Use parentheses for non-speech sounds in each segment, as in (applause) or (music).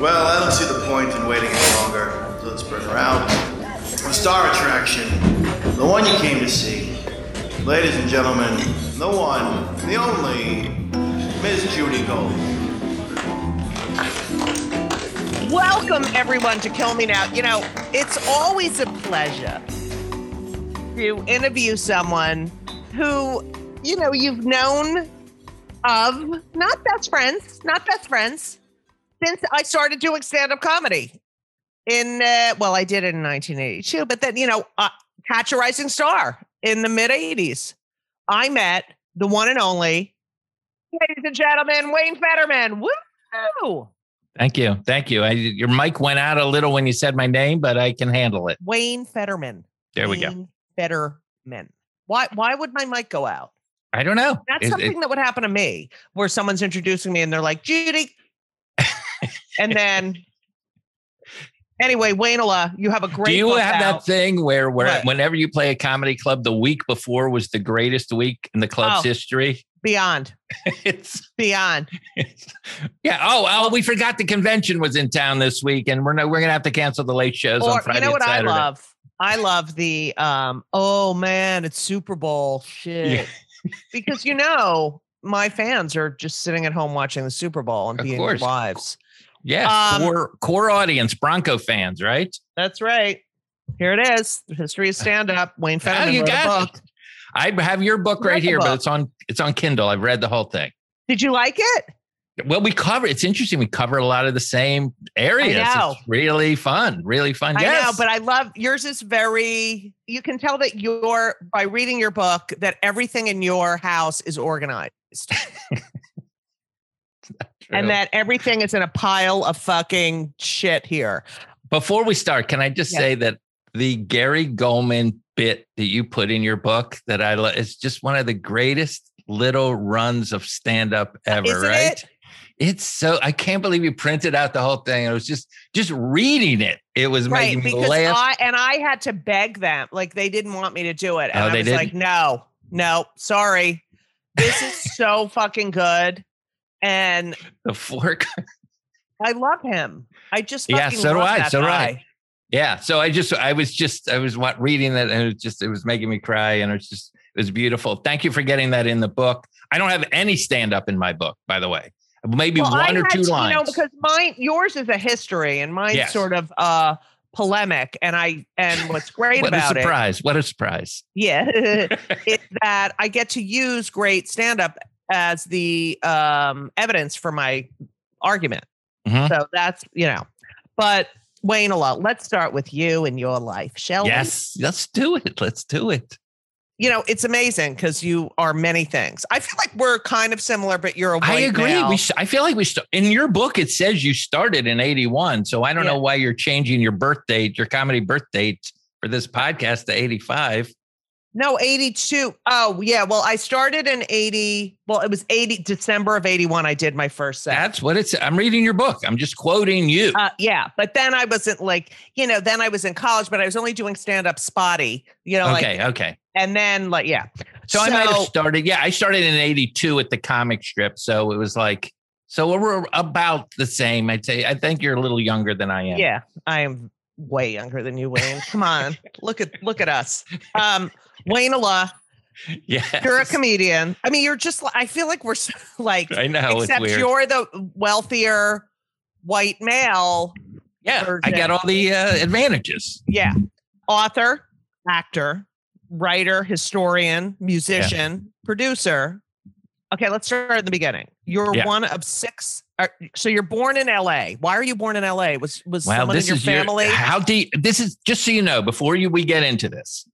Well, I don't see the point in waiting any longer, so let's bring her out. The star attraction, the one you came to see. Ladies and gentlemen, the one, the only, Miss Judy Gold. Welcome everyone to Kill Me Now. You know, it's always a pleasure to interview someone who, you know, you've known of, not best friends, not best friends, since I started doing stand-up comedy. In uh, well, I did it in 1982, but then you know, uh, Catch a Rising Star in the mid 80s. I met the one and only, ladies and gentlemen, Wayne Federman. Woo! Thank you. Thank you. I, your mic went out a little when you said my name, but I can handle it. Wayne Federman. There we go. Federman. Why why would my mic go out? I don't know. That's It- something it- that would happen to me where someone's introducing me and they're like, Judy. and then anyway, Waynola, you have a great do you have out. that thing where, where What? whenever you play a comedy club, the week before was the greatest week in the club's Oh. history? beyond. (laughs) It's, Beyond. it's yeah. Oh, oh, we forgot the convention was in town this week, and we're no, we're gonna have to cancel the late shows on Friday you know what. I love? I love the um, oh man, it's Super Bowl shit. Because you know, my fans are just sitting at home watching the Super Bowl and Of being course. wives. Yeah, Um, core core audience, Bronco fans, right? That's right. Here it is. The history of (laughs) stand up. Wayne Oh, you wrote a got book. it. I have your book right here, but it's on it's on Kindle. I've read the whole thing. Did you like it? Well, we cover. It's interesting. We cover a lot of the same areas. It's really fun. Really fun. I yes, know, but I love yours is very you can tell that you're by reading your book that everything in your house is organized. (laughs) and that everything is in a pile of fucking shit here. before we start, can I just Yes. say that the Gary Goldman bit that you put in your book that I love is just one of the greatest little runs of stand up uh, ever. Isn't right? it? It's so I can't believe you printed out the whole thing. It was just just reading it. It was Right. making me laugh. I and I had to beg them. Like they didn't want me to do it. And Oh, I they was like, didn't? no, no, sorry. This is so (laughs) fucking good. And the fork. I love him. I just Yeah, so do I, so do I. Yeah. So I just I was just I was what reading that and it was just it was making me cry and it was just it was beautiful. Thank you for getting that in the book. I don't have any stand up in my book, by the way. Maybe Well, I one or had two to, lines. You know, because mine, yours is a history, and mine's Yes. sort of uh polemic. And I, and what's great what a about it, surprise. What a surprise. yeah, (laughs) (laughs) is that I get to use great stand up as the um evidence for my argument. Mhm. So that's you know, but Wayne, a lot. Let's start with you and your life, shall we? Yes, let's do it. Let's do it. You know, it's amazing because you are many things. I feel like we're kind of similar, but you're a I agree. We, I feel like we st- in your book it says you started in '81, so I don't Yeah. know why you're changing your birth date, your comedy birth date for this podcast to '85. No, 82. Oh, yeah. Well, I started in 80. Well, it was 80 December of 81. I did my first set. That's what it's. I'm reading your book. I'm just quoting you. uh, yeah. But then I wasn't like, you know, then I was in college, but I was only doing stand up spotty, you know, okay, like, okay. And then like, yeah. So, I might have started. Yeah, I started in '82 at the comic strip, so it was like. So we're about the same. I'd say. I think you're a little younger than I am. yeah, I am way younger than you, Wayne. Come on. look at, look at us. Um, Wayne Allah, Yeah. you're a comedian. I mean, you're just, I feel like we're like, I know. except you're the wealthier white male yeah, I version. got all the uh, advantages. Yeah. Author, actor, writer, historian, musician, producer. Okay, let's start at the beginning. You're Yeah. one of six. uh, So you're born in LA. Why are you born in LA? Was was Well, someone this in your family? Your, how deep? This is just so you know. Before you we get into this,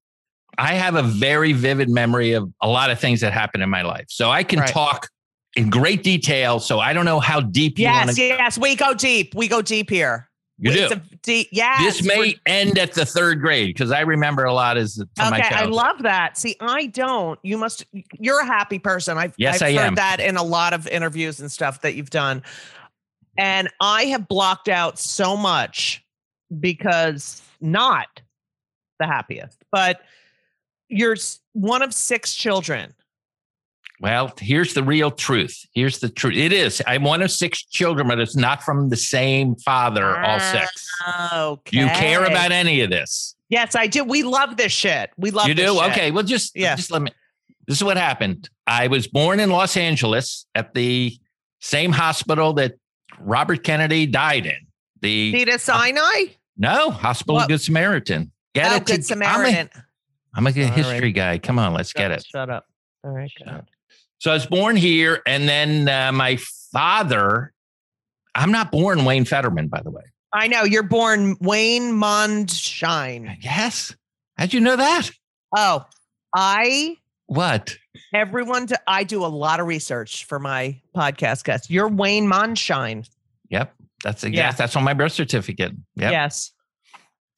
I have a very vivid memory of a lot of things that happened in my life, so I can Right. talk in great detail. So I don't know how deep you want yes, yes. We go deep. We go deep here. You do. deep. Yes. This may end at the third grade because I remember a lot as Okay, I love that. See, I don't. You must. You're a happy person. I've, Yes, I've I heard am. that in a lot of interviews and stuff that you've done. And I have blocked out so much because not the happiest, but you're one of six children. Well, here's the real truth. Here's the truth. It is. I'm one of six children, but it's not from the same father, all six. Ah, okay. You care about any of this? Yes, I do. We love this shit. We love you this do? shit. Okay. Well, just, Yeah. just let me. This is what happened. I was born in Los Angeles at the same hospital that Robert Kennedy died in. The Cedar Sinai? no hospital What? of Good Samaritan. Get oh, it? to- good Samaritan. I'm a, I'm a history guy. Come on, let's get it. Shut up. All right. Shut. So I was born here, and then uh, my father. I'm not born Wayne Federman, by the way. I know you're born Wayne Mondshine. Yes. How'd you know that? Oh, I What? everyone to I do a lot of research for my podcast guests. You're Wayne Mondshine. Yep. That's exact. Yeah. That's on my birth certificate. Yep. Yes.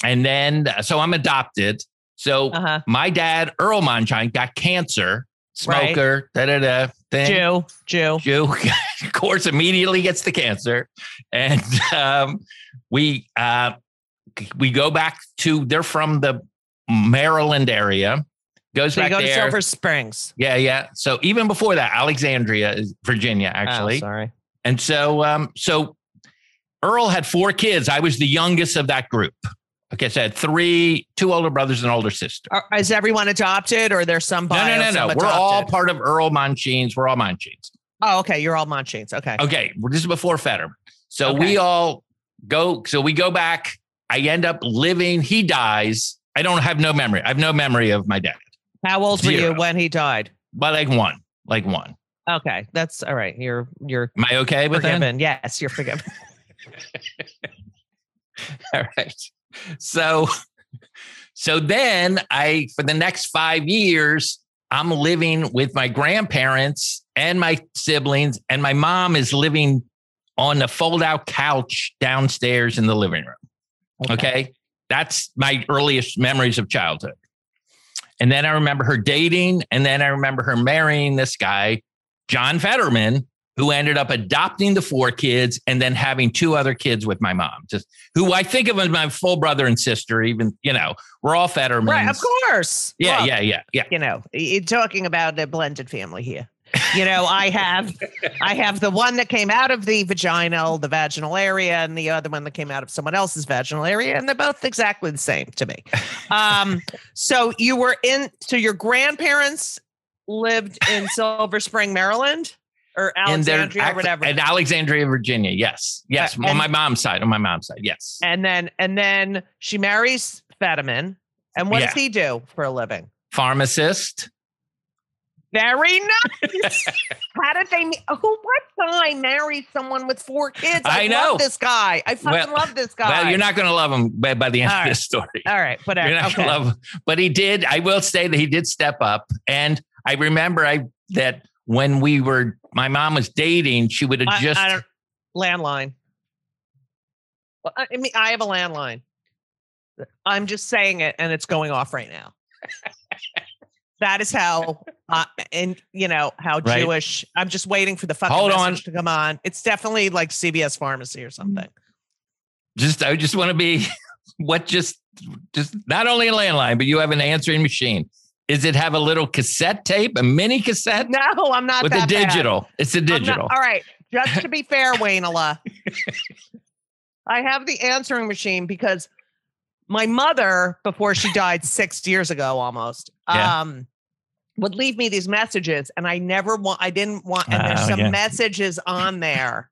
And then, uh, so I'm adopted. So Uh-huh. my dad, Earl Monshine, got cancer, Right. smoker, da da da. thing. Jew. Jew. Jew, (laughs) of course, immediately gets the cancer, and um, we uh, we go back to. They're from the Maryland area. Goes So back go to. Silver Springs. yeah, yeah. So even before that, Alexandria, is Virginia, Oh, actually. sorry. and so, um, so Earl had four kids. I was the youngest of that group. Okay, so I had three, two older brothers and older sister. Are, is everyone adopted or there's some No, no, no, no. We're all part of Earl Monchines. We're all Monchines. Oh, okay. You're all Monchines. Okay. Okay, well, this is before Federman. So Okay. we all go. So we go back. I end up living. He dies. I don't have no memory. I have no memory of my dad. How old were you when he died? By like one, like one. Okay, that's all right. You're you're Am I okay with that? Yes, you're forgiven. (laughs) All right. So, so then I, for the next five years, I'm living with my grandparents and my siblings, and my mom is living on the fold out couch downstairs in the living room. Okay. That's my earliest memories of childhood. And then I remember her dating, and then I remember her marrying this guy, John Federman, who ended up adopting the four kids and then having two other kids with my mom, just who I think of as my full brother and sister, even, you know, we're all Federmans. Right, of course. Yeah, Look, yeah, yeah, yeah. You know, you're talking about a blended family here. You know, I have I have the one that came out of the vaginal, the vaginal area, and the other one that came out of someone else's vaginal area, and they're both exactly the same to me. Um, so you were in so your grandparents lived in Silver Spring, Maryland, or Alexandria, or whatever. At Alexandria, Virginia. Yes. Yes. Uh, on and- my mom's side. On my mom's side. Yes. and then and then she marries Federman. And what does he do for a living? Pharmacist. Very nice. (laughs) How did they? Who? What guy marries someone with four kids? I, I know. love this guy. I fucking Well- love this guy. Well, you're not going to love him by, by the end All of right. this story. All right, whatever. You're not okay. going to love him. But he did. I will say that he did step up. And I remember I that when we were, my mom was dating, she would have I, just. I don't, landline. Well, I I mean, I have a landline. I'm just saying it, and it's going off right now. (laughs) that is how, uh, and you know how Right. Jewish. I'm just waiting for the fucking Hold on. to come on. It's definitely like CVS Pharmacy or something. just I just want to be (laughs) what just just not only a landline, but you have an answering machine. Is it have a little cassette tape, a mini cassette No, I'm not with a bad. digital? It's a I'm not- digital. all right. Just to be fair, (laughs) Wayneala, I have the answering machine because my mother, before she died six years ago almost, Yeah. um, would leave me these messages and I never want I didn't want and there's Oh, some yeah. messages on there.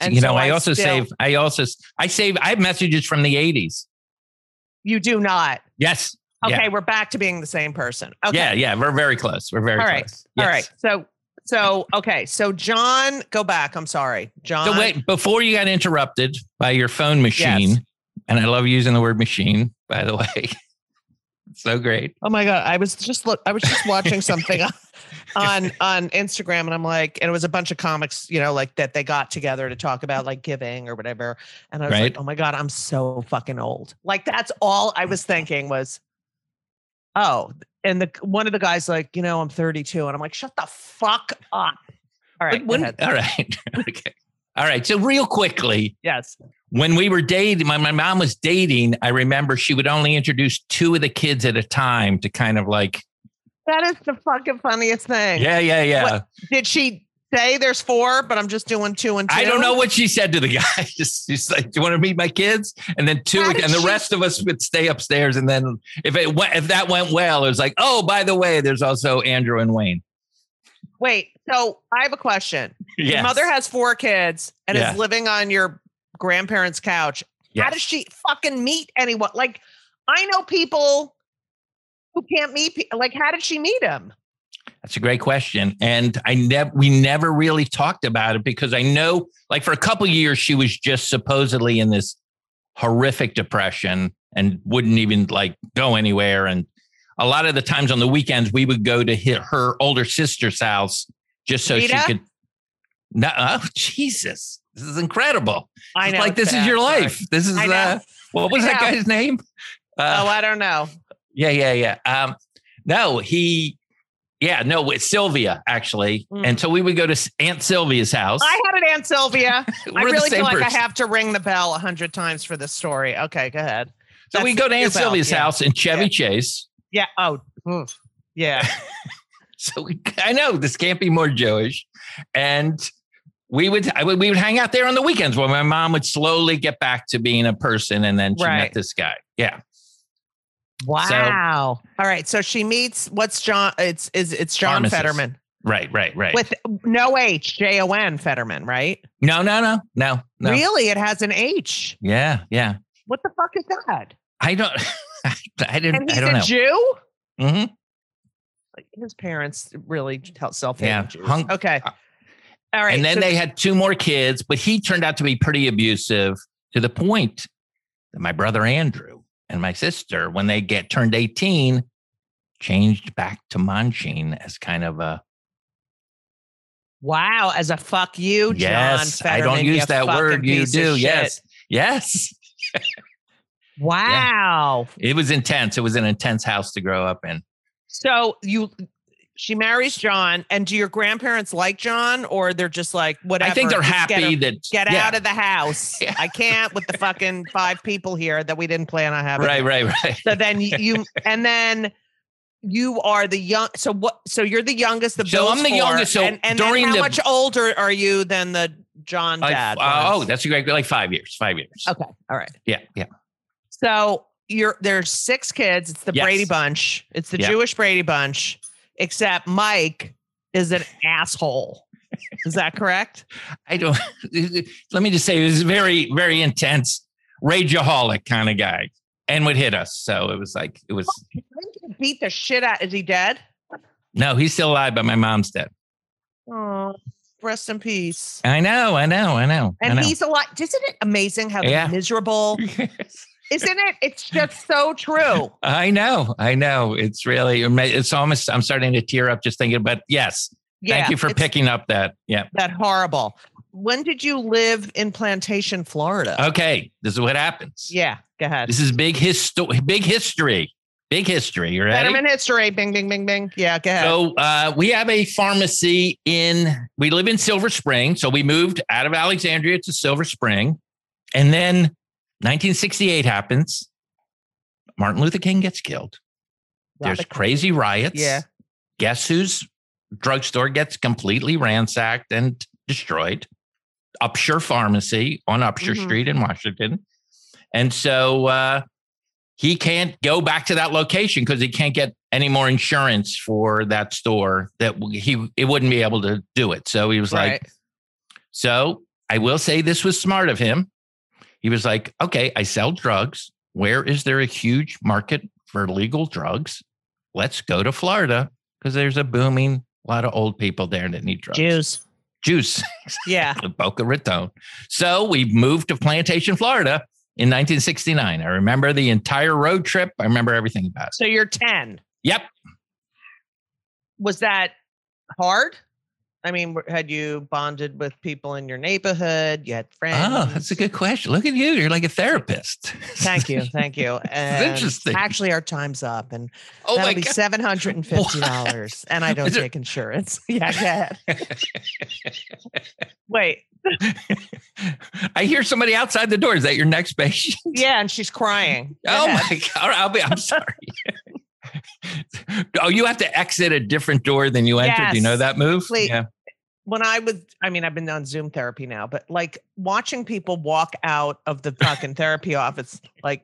And you know, I, I also still- save. I also I save. I have messages from the '80s. You do not. Yes. Okay, Yeah. we're back to being the same person. Okay. Yeah. Yeah. We're very close. We're very All right. close. All Yes. right. So so okay. So John, go back. I'm sorry. John. So wait, before you got interrupted by your phone machine, and I love using the word machine, by the way. (laughs) so great. Oh my god! I was just look. I was just watching something on, (laughs) on on Instagram, and I'm like, and it was a bunch of comics, you know, like that they got together to talk about like giving or whatever. And I was Right. like, oh my god, I'm so fucking old. Like that's all I was thinking was, oh, and the one of the guys like, you know, I'm 32, and I'm like, shut the fuck up. all right when, (laughs) all right (laughs) okay all right So real quickly, yes, when we were dating, when my mom was dating, I remember she would only introduce two of the kids at a time to kind of like That is the fucking funniest thing. Yeah, yeah, yeah. What- Did she say there's four, but I'm just doing two and two? I don't know what she said to the (laughs) guy. She's like, "Do you want to meet my kids?" And then two, and the she- rest of us would stay upstairs. And then if it went, if that went well, it was like, "Oh, by the way, there's also Andrew and Wayne." Wait, so I have a question. Your mother has four kids and Yeah. is living on your grandparents' couch. How does she fucking meet anyone? Like, I know people who can't meet. Like, how did she meet him? That's a great question, and I never we never really talked about it because I know, like, for a couple years, she was just supposedly in this horrific depression and wouldn't even like go anywhere. And a lot of the times on the weekends, we would go to hit her older sister's house just so Rita? she could. No, oh Jesus, this is incredible! I It's know. like this is your sorry. life. This is uh, what was that guy's name? Uh, oh, I don't know. yeah, yeah, yeah. Um, no, he, yeah, no, it's Sylvia actually. Mm. And so we would go to Aunt Sylvia's house. I had an Aunt Sylvia. (laughs) I really feel like I have to ring the bell a hundred times for this story. Okay, go ahead. So we go to Aunt Sylvia's yeah. house in Chevy Yeah. Chase. Yeah. Oh, oof. yeah. (laughs) So we, I know this can't be more Jewish, and we would I would we would hang out there on the weekends when my mom would slowly get back to being a person, and then she Right. met this guy. Yeah, Wow. All right. So she meets what's John? It's is it's John Pharmacist. Federman right, right, right. with no H, J O N Fetterman, right? no, no, no, no, no. Really, it has an H. Yeah, yeah. What the fuck is that? I don't. (laughs) I didn't. And I he's don't a know. Jew. Mm-hmm. Like, His parents really self yeah. Jews. Hung- okay. All right. and then so- they had two more kids, but he turned out to be pretty abusive to the point that my brother Andrew and my sister, when they get turned 18, changed back to Manchin as kind of a wow, as a fuck you, John yes. I don't use that word. You do. Yes. Yes. (laughs) Wow. It was intense. It was an intense house to grow up in. So you she marries John, and do your grandparents like John, or they're just like whatever? I think they're just get happy that Get yeah. out of the house. (laughs) Yeah. I can't with the fucking five people here that we didn't plan on having. Right, right, right. So then you, (laughs) and then you are the young. So what? So you're the youngest. The So I'm the youngest, so and, and during how the- much older are you than the John dad? uh, oh, that's a great. Like five years. Five years. okay. All right. Yeah, yeah. So you're there's six kids. It's the Yes. Brady Bunch. It's the Yeah. Jewish Brady Bunch, except Mike is an asshole. Is that correct? I don't. Let me just say, he was a very, very intense, rageaholic kind of guy, and would hit us. So it was like it was. Didn't Beat the shit out. Is he dead? No, he's still alive, but my mom's dead. Oh, rest in peace. I know, I know, I know. I And know. he's alive. Isn't it amazing how Yeah. miserable? (laughs) Isn't it? It's just so true. (laughs) I know, I know. It's really, it's almost. I'm starting to tear up just thinking. But yes, Yeah, thank you for picking up that. Yeah. that horrible. When did you live in Plantation, Florida? Okay, this is what happens. yeah, go ahead. This is big history. Big history. Big history. You ready? Betterman history. Bing, bing, bing, bing. Yeah, go ahead. So uh, we have a pharmacy in. We live in Silver Spring, so we moved out of Alexandria to Silver Spring, and then 1968 happens. Martin Luther King gets killed. There's Robert- crazy riots. Yeah. Guess whose drugstore gets completely ransacked and destroyed? Upshur Pharmacy on Upshur Mhm. Street in Washington. And so uh, he can't go back to that location because he can't get any more insurance for that store that he it wouldn't be able to do it. So he was like, so I will say this was smart of him. He was like, okay, I sell drugs. Where is there a huge market for legal drugs? Let's go to Florida because there's a booming lot of old people there that need drugs. Jews. Juice, (laughs) Yeah. Boca Raton. So we moved to Plantation, Florida in 1969. I remember the entire road trip. I remember everything about it. So you're 10. Yep. Was that hard? I mean, had you bonded with people in your neighborhood? You had friends? Oh, that's a good question. Look at you. You're like a therapist. Thank you. (laughs) Thank you. And interesting. Actually, our time's up and Oh that'll be God. $750. And I (laughs) don't take insurance. (laughs) Yeah, go. Wait. I hear somebody outside the door. Is that your next patient? Yeah. And she's crying. Go Oh ahead. my god! I'll be. I'm sorry. Oh, you have to exit a different door than you entered. Do you know that move? Wait. Yeah. when I was, I mean, I've been on Zoom therapy now, but like watching people walk out of the fucking therapy (laughs) office, like,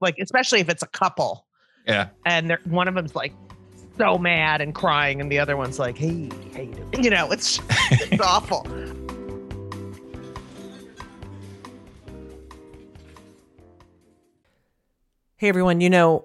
like especially if it's a couple, Yeah. and they're, one of them's like so mad and crying, and the other one's like, "Hey, hey," you know, it's it's awful. (laughs) Hey everyone, you know,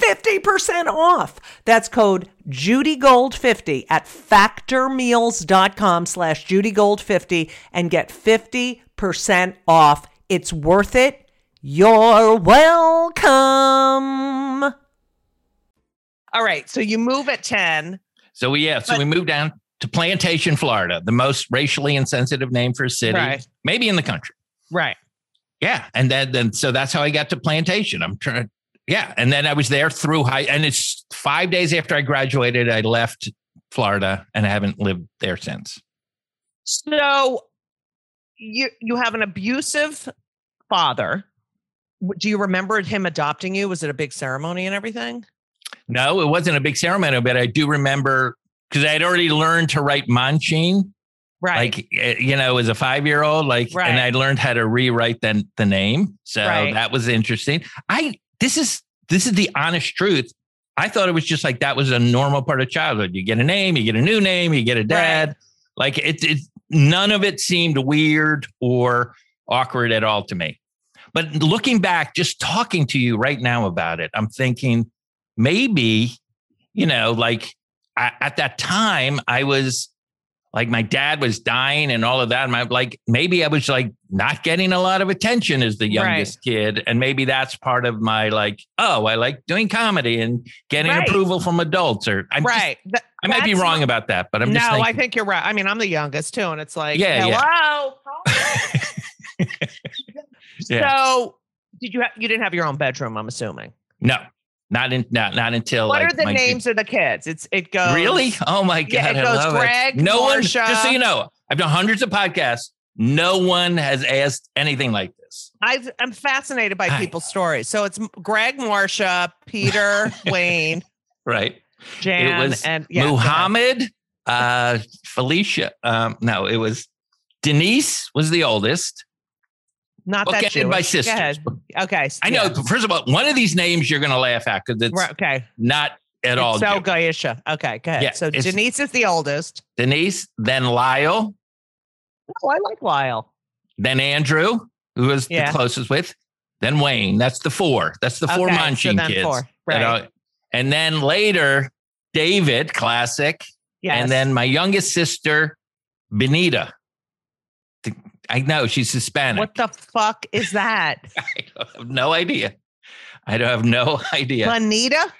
50% off. That's code JudyGold50 at factormeals.com slash JudyGold50 and get 50% off. It's worth it. You're welcome. All right, so you move at ten. So we, yeah, so But- we moved down to Plantation, Florida, the most racially insensitive name for a city, Right. maybe in the country. Right. Yeah. And then, then so that's how I got to Plantation. I'm trying to, yeah. And then I was there through high, and it's five days after I graduated, I left Florida and I haven't lived there since. So you you have an abusive father. Do you remember him adopting you? Was it a big ceremony and everything? No, it wasn't a big ceremony, but I do remember because I had already learned to write Manchin, Right. like eh, you know, as a five year old, like, Right. and I learned how to rewrite the the name. So Right. that was interesting. I this is this is the honest truth. I thought it was just like that was a normal part of childhood. You get a name, you get a new name, you get a dad. Like it, it none of it seemed weird or awkward at all to me. But looking back, just talking to you right now about it, I'm thinking maybe, you know, like I, at that time, I was like my dad was dying and all of that. And my like maybe I was like not getting a lot of attention as the Right. youngest kid. And maybe that's part of my like, oh, I like doing comedy and getting Right. approval from adults. Or I'm just- right. Th- I might be wrong my- about that, but I'm no, just I think you're right. I mean, I'm the youngest too, and it's like, Yeah, yeah. hello. (laughs) Yeah. So, did you ha- you didn't have your own bedroom? I'm assuming. no, not in not not until What like are the names of the kids? It's it goes Really? Oh my god! Yeah, it I goes Greg, it. No one, just so you know, I've done hundreds of podcasts. No one has asked anything like this. I've, I'm fascinated by Hi. people's stories. So it's Greg, Marsha, Peter, (laughs) Wayne, Right? Jan, it was and yeah. Muhammad, uh, Felicia. Um, no, it was Denise was the oldest. Not that Jewish. my Go sisters. Okay. I know. yeah. First of all, one of these names you're going to laugh at because it's Right, okay. not at all. So Jewish. Gaisha. Okay, go ahead. Yeah, so Denise is the oldest. Denise, then Lyle, Oh, I like Lyle. then Andrew, who was Yeah. the closest with, then Wayne. That's the four. That's the four okay, Munching so kids. Four. Right. are- and then later, David, classic. yes. And then my youngest sister, Benita. I know she's Hispanic. what the fuck is that? (laughs) I have no idea. I don't have no (laughs) idea. Bonita?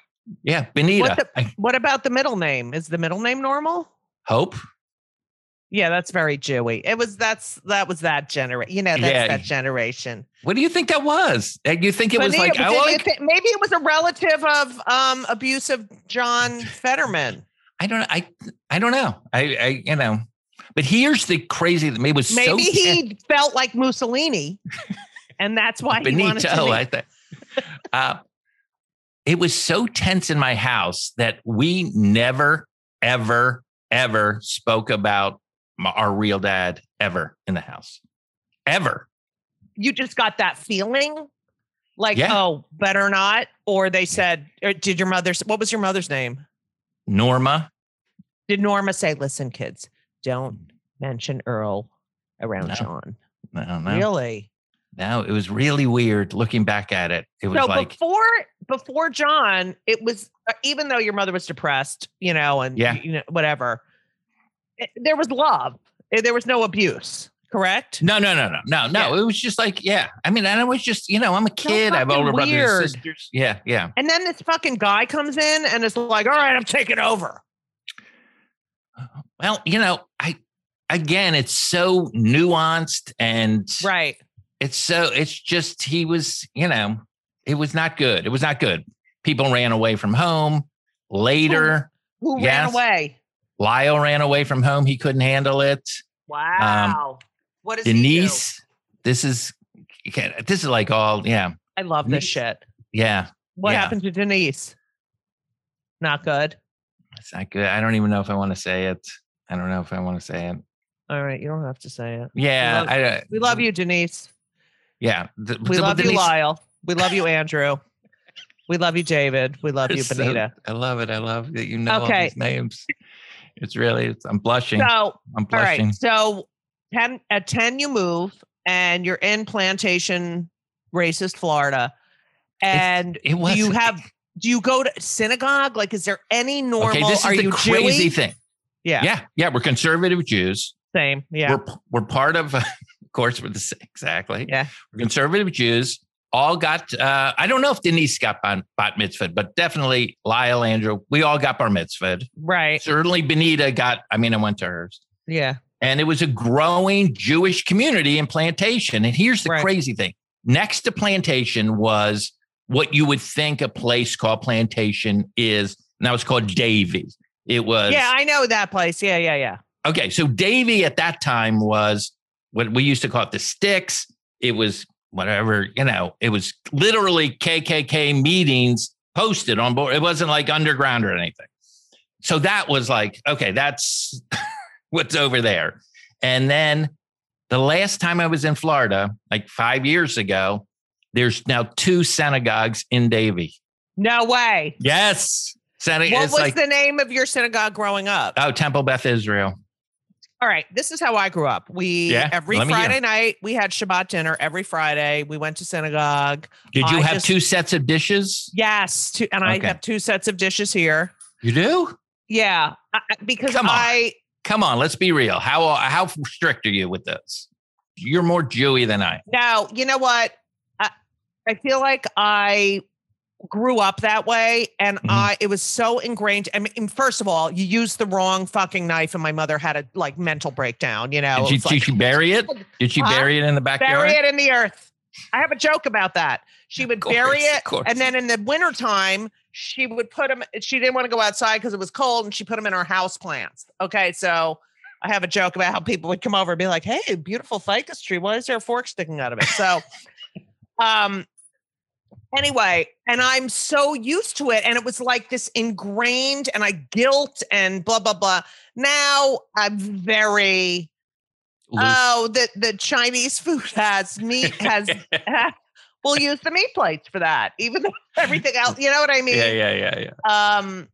yeah, Benita. What the- I What about the middle name? Is the middle name normal? hope. Yeah, that's very Jewy. It was that's that was that generation. You know, that's Yeah. that generation. What do you think that was? You think it was like, like thi- maybe it was a relative of um abusive John Federman. I don't I I don't know. I, I you know. But here's the crazy that maybe was Maybe tense. he felt like Mussolini, and that's why he wanted to. Benito. meet- I thought. Uh, it was so tense in my house that we never, ever, ever spoke about my, our real dad ever in the house, ever. you just got that feeling like Yeah. oh better not or they said or did your mother what was your mother's name Norma, did norma say listen kids don't mention earl around No. john I don't really No, it was really weird looking back at it. It was so like, before before john it was uh, even though your mother was depressed you know and Yeah. you know whatever it- there was love Eh, there was no abuse correct no, no, no, no, no, no. It was just like, yeah. I mean, and I was just, you know, I'm a kid. I have older brothers and sisters. Yeah, yeah. and then this fucking guy comes in and it's like all right i'm taking over Well, you know, I again, it's so nuanced and right it's so it's just he was, you know, it was not good. It was not good. People ran away from home. Later, who ran Yes. away Lyle ran away from home. He couldn't handle it. Um, wow. what is? Denise, this is this is like all, yeah, I love this shit. yeah. What Yeah. happened to Denise? Not good. It's not good. I don't even know if I want to say it. I don't know if I want to say it. All right, you don't have to say it. Yeah, love- I, uh, We love you, Denise. Yeah, th- We so love you, Lyle. We love you, Andrew. We love you, David. We love you, So- Benita. I love it. I love that you know all Okay. these names. It's really, it's, I'm blushing. So, I'm blushing. right. So, 10, at 10, you move and you're in Plantation, racist Florida. And it was you have, do you go to synagogue? Like, is there any normal? okay. This is are the crazy Jewy? thing. Yeah, Yeah, yeah. We're conservative Jews. Same. Yeah. We're we're part of, (laughs) of course, we're the same. Exactly. Yeah. We're conservative Jews. All got. uh I don't know if Denise got bat, bat mitzvah, but definitely Lyle, Andrew. We all got bar mitzvah. right. Certainly, Benita got. I mean, I went to hers. Yeah. and it was a growing Jewish community in Plantation. And here's the Right. crazy thing next to Plantation was what you would think a place called Plantation is. Now was called Davie. It was, Yeah, I know that place. Yeah, yeah, yeah. okay. So Davie at that time was what we used to call it the sticks. It was whatever, you know, it was literally KKK meetings posted on board. It wasn't like underground or anything. So that was like, okay, that's (laughs) what's over there. And then the last time I was in Florida, like five years ago, there's now two synagogues in Davie. No way. Yes. Synagogue. What was like, the name of your synagogue growing up? oh, Temple Beth Israel. All right, this is how I grew up. We Yeah, every let me hear. Friday night we had Shabbat dinner. Every Friday we went to synagogue. Did you I have just- two sets of dishes? Yes, two, and I have two sets of dishes here. You do? Yeah, I- because Come on. I Come on, let's be real. How how strict are you with this? You're more Jewy than I. no, you know what? I, feel like I grew up that way, and Mhm. I it was so ingrained. I mean, first of all, you used the wrong fucking knife, and my mother had a like mental breakdown. You know, Did she, did like, she bury it? Did she bury it in the backyard? bury it in the earth. I have a joke about that. She would course, bury it, and then in the wintertime, she would put them. She didn't want to go outside because it was cold, and she put them in her house plants. Okay, so I have a joke about how people would come over and be like, "Hey, beautiful ficus tree. Why is there a fork sticking out of it?" So, um, anyway, and I'm so used to it, and it was like this ingrained, and I guilt and blah blah blah. Now I'm very Loose. Oh, the the Chinese (laughs) food has meat has. (laughs) we'll use the meat plates for that, even though (laughs) everything else. You know what I mean? yeah, yeah, yeah, yeah. Um,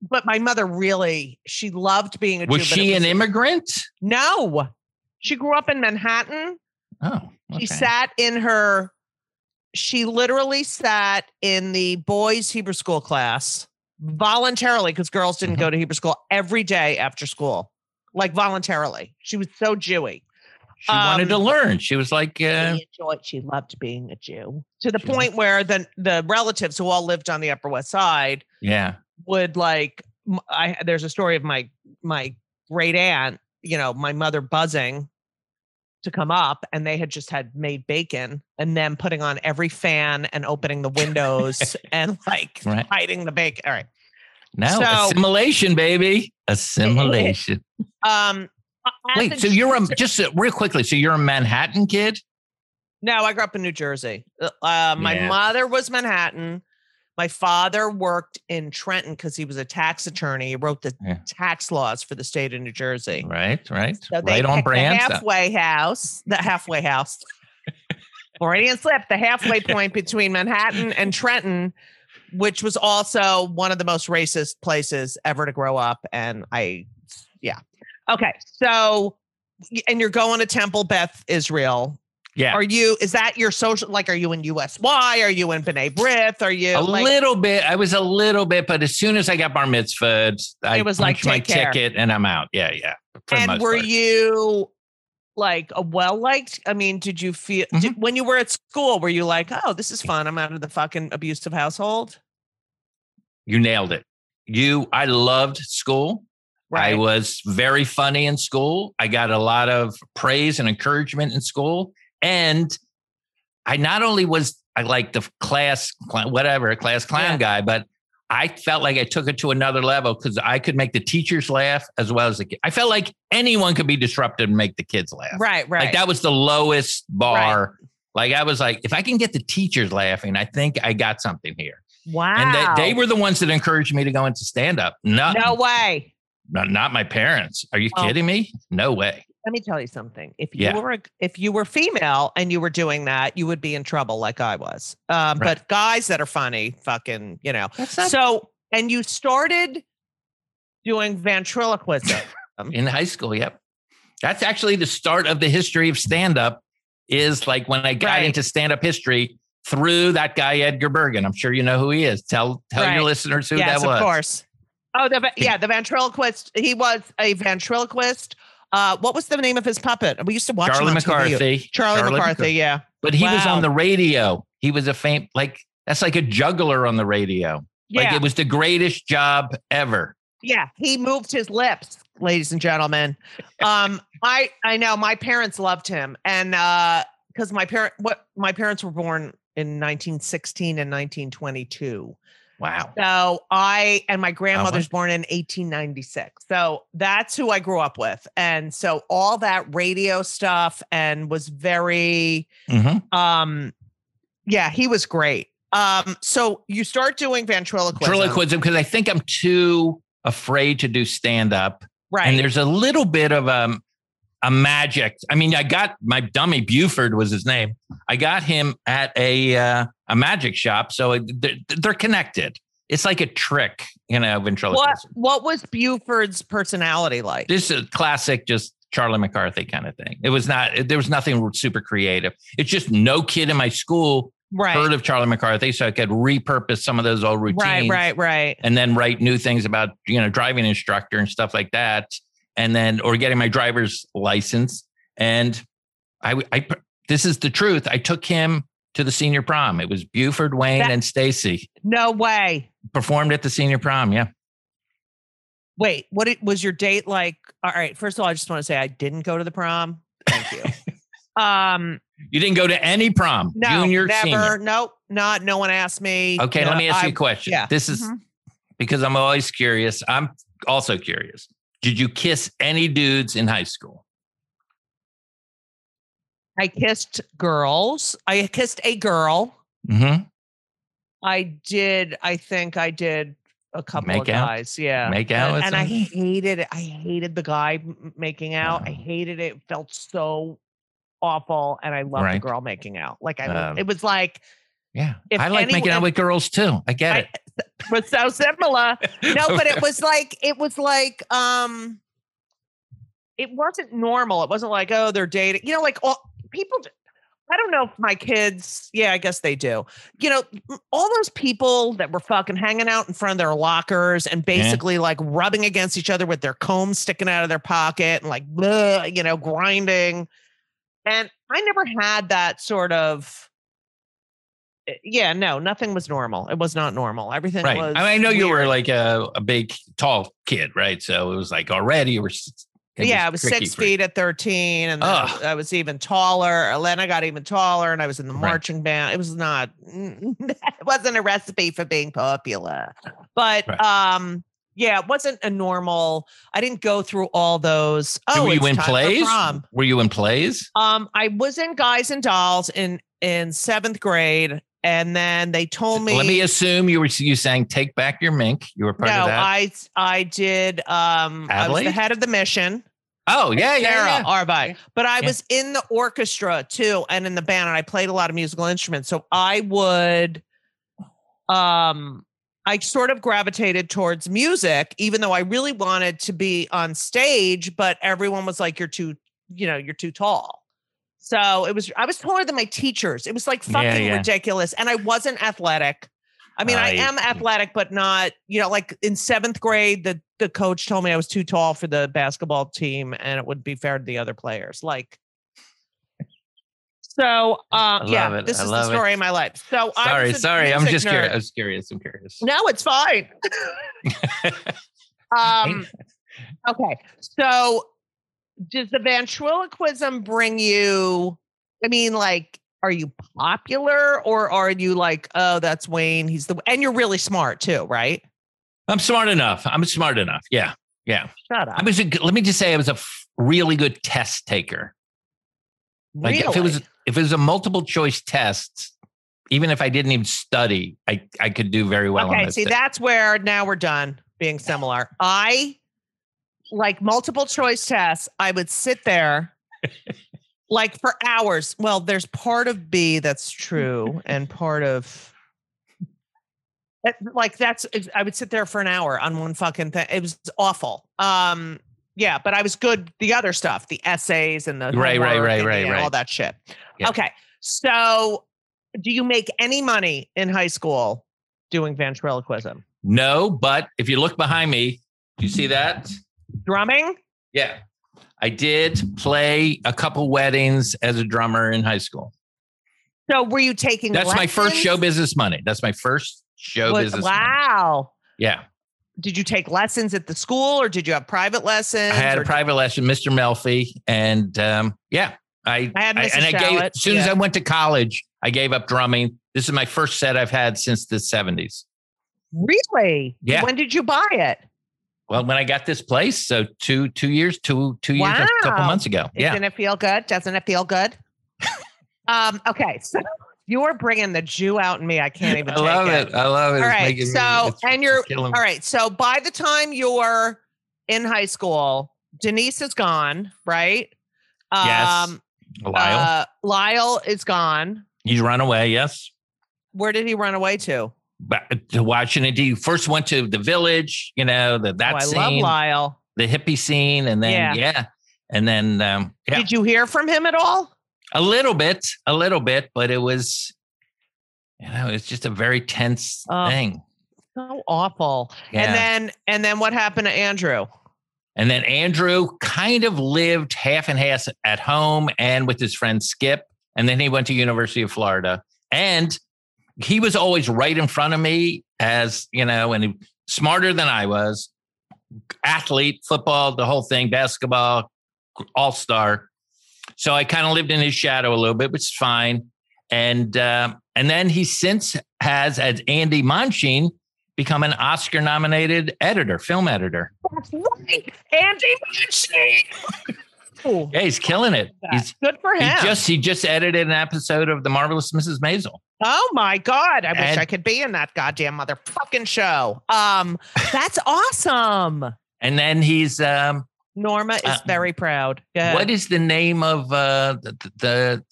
but my mother really, she loved being a Was Jew. she it an immigrant? No, she grew up in Manhattan. Oh, She okay. sat in her. She literally sat in the boys' Hebrew school class voluntarily because girls didn't Mm-hmm. go to Hebrew school every day after school, like voluntarily. She was so Jewy. She wanted to um, learn. She was like, uh, She enjoyed. She loved being a Jew to the She point where the the relatives who all lived on the Upper West Side yeah, would like. I there's a story of my my great aunt. You know, my mother buzzing to come up, and they had just had made bacon, and then putting on every fan and opening the windows (laughs) and like Right. hiding the bacon. All right. no So- assimilation, baby, assimilation. Um. Wait, so you're a just real quickly. So you're a Manhattan kid? No, I grew up in New Jersey. Uh, uh, my Yeah. mother was Manhattan. My father worked in Trenton because he was a tax mm. attorney. He wrote the Yeah. tax laws for the state of New Jersey. Right, right, So they right on brand. The halfway house, the halfway house. (laughs) Freudian slip, the halfway point between Manhattan and Trenton, which was also one of the most racist places ever to grow up. And I, yeah. Okay. So, and you're going to Temple Beth Israel. Yeah, Are you, is that your social, like, are you in USY? Are you in B'nai B'rith? Are you a like, little bit. I was a little bit, but as soon as I got bar mitzvahed, I It was like, my care. ticket and I'm out. Yeah, yeah. and were part. you like a well liked? I mean, did you feel Mm-hmm. did, when you were at school? Were you like, oh, this is fun? I'm out of the fucking abusive household. You nailed it. You, I loved school. I was very funny in school. I got a lot of praise and encouragement in school. And I not only was I like the class, whatever, class clown Yeah. guy, but I felt like I took it to another level because I could make the teachers laugh as well as the kids. I felt like anyone could be disruptive and make the kids laugh. right. Right. Like that was the lowest bar. Like I was like, if I can get the teachers laughing, I think I got something here. wow. And they, they were the ones that encouraged me to go into stand up. Not, no way. not, not my parents. Are you Oh. kidding me? No way. Let me tell you something. If you Yeah. were a, if you were female and you were doing that, you would be in trouble, like I was. Um, Right. But guys that are funny, fucking, you know. Not So, and you started doing ventriloquism. (laughs) in high school. Yep. That's actually the start of the history of stand up is like when I got Right. into stand up history through that guy, Edgar Bergen. I'm sure you know who he is. Tell, tell Right. your listeners who yes, that was. of course. Oh, the, yeah, the ventriloquist. He was a ventriloquist. Uh, what was the name of his puppet? We used to watch Charlie him on TV. McCarthy. Charlie, Charlie McCarthy. Yeah. But he was on the radio. He was a fame, like, that's like a juggler on the radio. Yeah. Like it was the greatest job ever. yeah. He moved his lips, ladies and gentlemen. (laughs) Um, I I know my parents loved him, and uh, because my parent what my parents were born in 1916 and 1922. Wow. So I and my wow. grandmother's born in 1896. So that's who I grew up with. And so all that radio stuff and was very hmm um yeah, he was great. Um so you start doing ventriloquism. Ventriloquism, because I think I'm too afraid to do stand up. Right. And there's a little bit of um, a magic. I mean, I got my dummy Buford was his name. I got him at a uh, a magic shop, so they're, they're connected. It's like a trick, you know, what ventriloquism. what was Buford's personality like? This is classic, just Charlie McCarthy kind of thing. It was not. There was nothing super creative. It's just no kid in my school right. heard of Charlie McCarthy, so I could repurpose some of those old routines. right, right, right. and then write new things about you know driving instructor and stuff like that and then or getting my driver's license and i i this is the truth i took him to the senior prom it was buford wayne That- and stacy No way. performed at the senior prom yeah Wait, what it, was your date like? All right, first of all, I just want to say I didn't go to the prom. Thank you. (laughs) um you didn't go to any prom No, junior never. senior Nope, not. No one asked me. okay No, let me ask you a question yeah. this is Mhm. because i'm always curious i'm also curious did you kiss any dudes in high school I kissed girls. I kissed a girl. mm-hmm. I did. I think I did a couple Make of out? guys. Yeah, Make out and, and I hated it. I hated the guy making out. I hated it. It felt so awful, and I loved the girl making out. Like I, Um, it was like Yeah. I like making out with girls too. I get I- it. (laughs) was so similar. (laughs) No, but it was like it was like um it wasn't normal. It wasn't like, oh, they're dating. You know, like all people I don't know if my kids, yeah, I guess they do. You know, all those people that were fucking hanging out in front of their lockers and basically like rubbing against each other with their combs sticking out of their pocket and like, bleh, you know, grinding. And I never had that sort of. eh, Yeah, no, nothing was normal. It was not normal. Everything Right. was. I, mean, I know you were like a, a big, tall kid, right? So it was like already you were. Yeah, I was six for feet at 13, and I was- I was even taller. And then I got even taller, and I was in the Right. marching band. It was not, (laughs) it wasn't a recipe for being popular. But Right. um, yeah, it wasn't a normal. I didn't go through all those. Oh, were you in plays? Were you in plays? Um, I was in Guys and Dolls in in seventh grade, and then they told me. Let me assume you were you sang "Take Back Your Mink." You were part no, of that. I I did. Um, I was the head of the mission. Oh yeah, yeah, Sarah yeah. Arvai. But I Yeah. was in the orchestra too and in the band and I played a lot of musical instruments. So I would um I sort of gravitated towards music, even though I really wanted to be on stage, but everyone was like, You're too, you know, you're too tall. So it was I was taller than my teachers. It was like Yeah, fucking yeah. ridiculous. And I wasn't athletic. I mean, I I- am athletic, but not, you know, like in seventh grade, the the coach told me I was too tall for the basketball team and it would be fair to the other players. Like so uh yeah, it. this I is the love it. story of my life. So I Sorry, sorry. I'm just curious. I was curious. I'm curious. No, it's fine. (laughs) um okay. So does the ventriloquism bring you I mean like are you popular or are you like oh that's Wayne he's the and you're really smart too, right? I'm smart enough. I'm smart enough. Yeah, yeah. Shut up. I was. A, let me just say, I was a f- really good test taker. Like really? if it was if it was a multiple choice test, even if I didn't even study, I I could do very well. on okay, see, tests. that's where now we're done being similar. I like multiple choice tests. I would sit there (laughs) like for hours. Well, there's part of B that's (laughs) true and part of like that's I would sit there for an hour on one fucking thing. It was awful. Um yeah, but I was good the other stuff, the essays and the Right, right, right, and, right, know, all right. that shit. Yeah. Okay. So do you make any money in high school doing ventriloquism? no. But if you look behind me, do you see that? Drumming? Yeah, I did play a couple weddings as a drummer in high school. So were you taking That's my first show business money. That's my first show Was- business. money. Wow. Yeah, Did you take lessons at the school or did you have private lessons? I had a private lesson, Mr. Melfi, and um, yeah, I, I had Mrs. and I gave as soon as. I went to college, I gave up drumming. This is my first set I've had since the seventies. Really? Yeah. When did you buy it? Well, when I got this place, so two two years, two two years, a couple months ago. Yeah, Doesn't it feel good? Doesn't it feel good? (laughs) um, okay. So (laughs) you're bringing the Jew out in me. I can't even I love it. it. I love it. All right. Me- So, it's and you're, all right. So by the time you're in high school, Denise is gone, right? Yes. Lyle, Uh, Lyle is gone. he's run away. Yes, Where did he run away to? Back to Washington. D. First went to the village. You know the that oh, I scene, love Lyle. the hippie scene, and then Yeah. yeah, and then um, yeah, Did you hear from him at all? a little bit, a little bit, but it was, you know, it's just a very tense Oh. thing. So awful. Yeah. And then and then what happened to Andrew? And then Andrew kind of lived half and half at home and with his friend Skip. And then he went to University of Florida. And he was always right in front of me as, you know, and smarter than I was. Athlete, football, the whole thing, basketball, all-star. So I kind of lived in his shadow a little bit, which is fine. And uh, and then he since has, as Andy Monsheen, become an Oscar-nominated editor, film editor. That's right. Andy Munchie. (laughs) Ooh, Yeah, he's killing it. He's good for him. he just he just edited an episode of The Marvelous Mrs. Maisel. oh my god, I wish And- I could be in that goddamn motherfucking show. Um, that's awesome. And then he's um Norma is Uh, very proud. What is the name of uh the, the,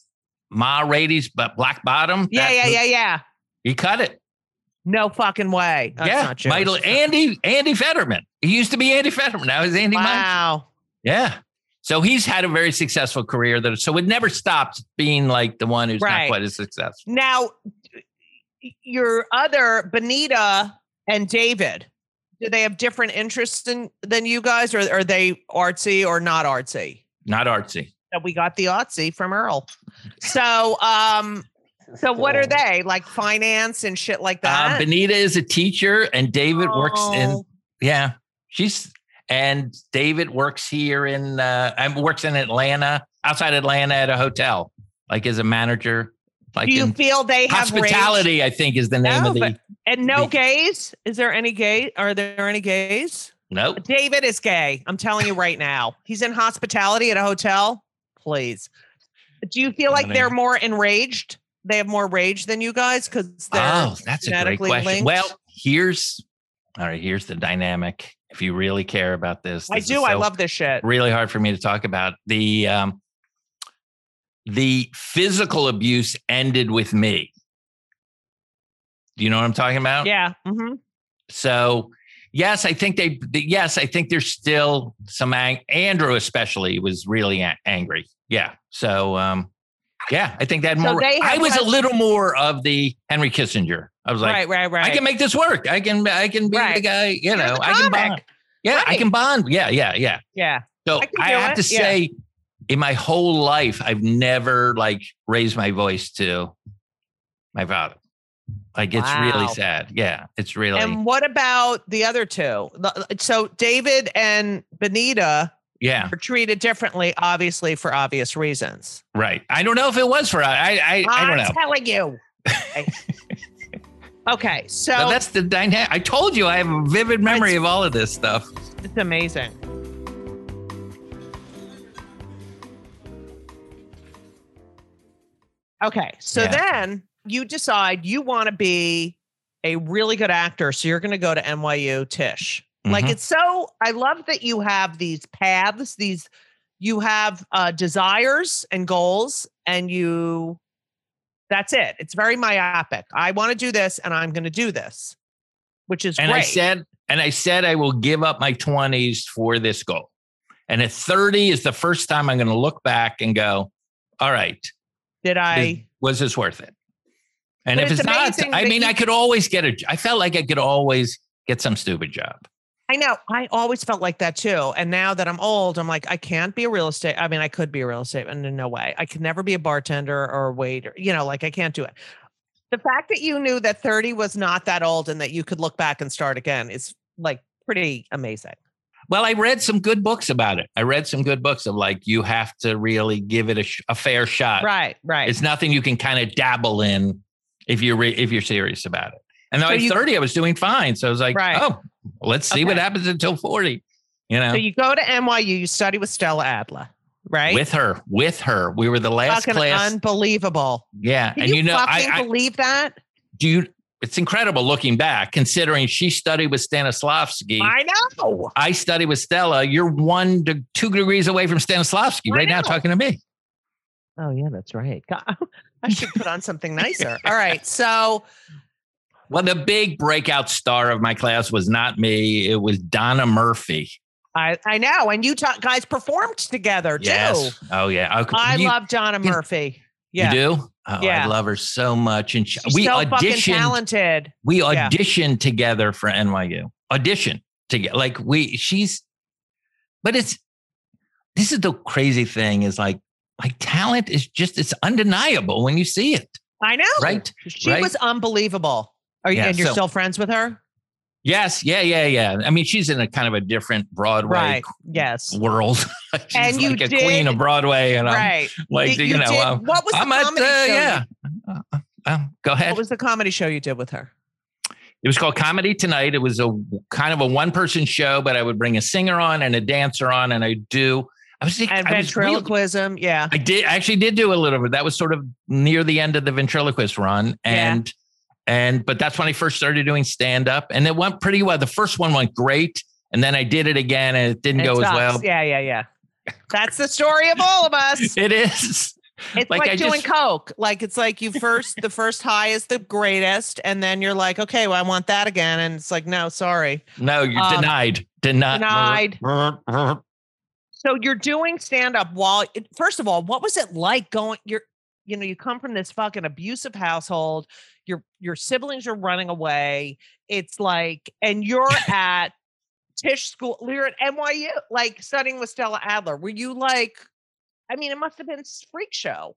Ma Rainey's but Black Bottom? Yeah, yeah, yeah, yeah. He cut it. No fucking way. That's yeah, not Jewish. Michael Andy Andy Federman. He used to be Andy Federman. Now he's Andy Mike. Wow. Yeah. So he's had a very successful career that so it never stopped being like the one who's Right. not quite as successful. Now, your other Benita and David, do they have different interests than than you guys, or are they artsy or not artsy? Not artsy. That we got the artsy from Earl. So, um, so what are they like? Finance and shit like Uh, that. Benita is a teacher and David works in Oh, yeah. She's and David works here in uh works in Atlanta, outside Atlanta at a hotel, like as a manager. Like Do you feel they have rage? hospitality, I think is the name No, of the but- and no the- gays? Is there any gay? Are there any gays? nope. David is gay. I'm telling you right now. He's in hospitality at a hotel. Please. Do you feel like they're more enraged? They have more rage than you guys because they're Oh, that's a great question. linked? Well, here's all right, here's the dynamic. If you really care about this, I this is do. I love this shit. really hard for me to talk about. The um the physical abuse ended with me. Do you know what I'm talking about? Yeah. hmm So, yes, I think they. Yes, I think there's still some. Ang- Andrew, especially, was really a- angry. Yeah. So, um, yeah, I think that So more. I was a little more of the Henry Kissinger. I was like, right. Right. Right. I can make this work. I can. I can be the guy. You You're know, I can bond. Yeah, I can bond. Yeah, yeah, yeah. yeah. So I I, have it, to yeah. say, in my whole life, I've never like raised my voice to my father. Like it's really sad. Yeah, it's really And what about the other two? So David and Benita yeah, are treated differently, obviously for obvious reasons. right. I don't know if it was for I I I, I don't I'm know. telling you. (laughs) Okay. so But that's the dynamic. I told you I have a vivid memory of all of this stuff. it's amazing. Okay, so Yeah. then you decide you want to be a really good actor, so you're going to go to NYU Tisch. Like it's so I love that you have these paths, these you have uh desires and goals and you that's it. It's very myopic. I want to do this and I'm going to do this. Which is and great. I said, and I said I will give up my 20s for this goal. And at 30 is the first time I'm going to look back and go, all right, Did I was this worth it? And But if it's it's, not, I mean, you- I could always get a, I felt like I could always get some stupid job. I know. I always felt like that too. And now that I'm old, I'm like, I can't be a real estate. I mean, I could be a real estate, and in no way. I could never be a bartender or a waiter. You know, like I can't do it. The fact that you knew that 30 was not that old and that you could look back and start again is like pretty amazing. Well, I read some good books about it. I read some good books of like, you have to really give it a, sh- a fair shot. Right, right. It's nothing you can kind of dabble in if you're, re- if you're serious about it. And though So I was you- 30, I was doing fine. So I was like, Right. oh, let's see what happens until 40, you know? so you go to NYU, you study with Stella Adler, right? with her, with her. We were the last fucking class. unbelievable. yeah. Can and you, know, I, I believe that? do you, it's incredible looking back, considering she studied with Stanislavski. I know. I studied with Stella. You're one to two degrees away from Stanislavski right now talking to me. Oh yeah, that's right. (laughs) I should put on something (laughs) nicer. All right, so Well, the big breakout star of my class was not me. It was Donna Murphy. I I know, and you guys performed together too. Yes. Oh, yeah. Oh, okay. I you, love Donna Murphy. Yeah, You do? Oh, Yeah. I love her so much. And she, She's we so fucking auditioned. talented. We Yeah. auditioned together for NYU. Audition together. Like we, she's, but it's, this is the crazy thing is like, like talent is just, it's undeniable when you see it. I know, Right? She Right? was unbelievable. Are you, Yeah, and you're so- still friends with her? Yes. Yeah. Yeah. Yeah. I mean, she's in a kind of a different Broadway Right. Yes. (laughs) world. (laughs) she's And you like a queen of Broadway. And I'm right. like, You- you, you know, uh, what was the I'm at, uh, comedy show? you- yeah. Uh, uh, uh, go ahead. What was the comedy show you did with her? It was called Comedy Tonight. It was a kind of a one person show, but I would bring a singer on and a dancer on, and I do. I was and I was really- ventriloquism. yeah. I did I actually did do a little bit. That was sort of near the end of the ventriloquist run. Yeah. And but that's when I first started doing stand up. And it went pretty well. The first one went great. And then I did it again and it didn't It go as well. Yeah, yeah, yeah. That's the story of all of us. (laughs) It is. It's Like, like, doing just- coke. Like it's like you first the first high is the greatest, and then you're like, okay, well, I want that again, and it's like, no, sorry, No, you're Um, denied. Denied. denied. So you're doing stand up while first of all, what was it like going? You're you know you come from this fucking abusive household. Your your siblings are running away. It's like, and you're at Tisch School. You're at NYU, like studying with Stella Adler. Were you like? I mean, it must have been freak show.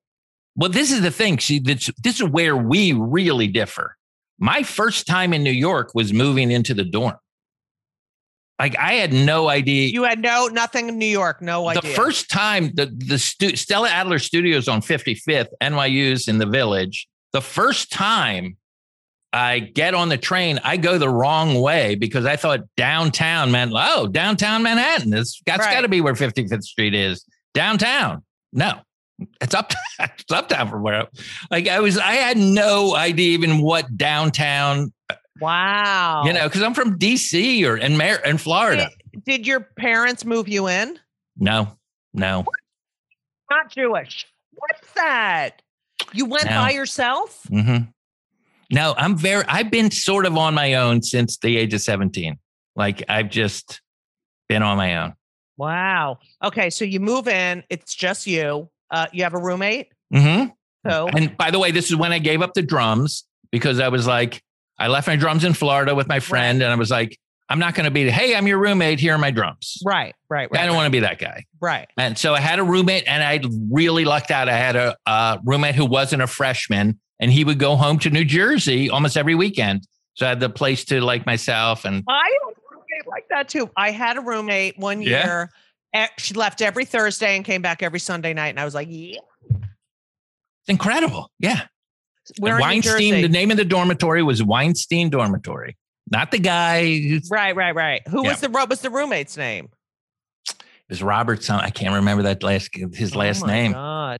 Well, this is the thing. See, this, this is where we really differ. My first time in New York was moving into the dorm. Like I had no idea. You had no nothing in New York, no idea. the first time the the stu- Stella Adler Studios on 55th, NYU's in the Village. The first time I get on the train, I go the wrong way because I thought downtown meant oh downtown Manhattan. It's, that's Right. got to be where 55th Street is. Downtown, no, it's up (laughs) it's uptown from where. Like I was, I had no idea even what downtown. wow. You know, because I'm from DC or in Mar- in Florida. did your parents move you in? No, no. Not Jewish. What's that? You went No. by yourself? hmm No, I'm very. I've been sort of on my own since the age of 17. Like I've just been on my own. Wow. Okay, so you move in. It's just you. Uh, you have a roommate. Mm-hmm. So And by the way, this is when I gave up the drums because I was like, I left my drums in Florida with my friend, and I was like, I'm not going to be. Hey, I'm your roommate. Here are my drums. right, right, right. I don't want to be that guy. Right. And so I had a roommate, and I really lucked out. I had a, a roommate who wasn't a freshman, and he would go home to New Jersey almost every weekend. So I had the place to like myself, and I had a roommate like that too. I had a roommate one year. eh, She left every Thursday and came back every Sunday night, and I was like, "Yeah, it's incredible. Yeah. we're in New Weinstein, Jersey." the name of the dormitory was Weinstein Dormitory, not the guy Right, right, right. Who Yeah. was the what was the roommate's name? is Robert. Some I can't remember that last his oh last Oh name. God.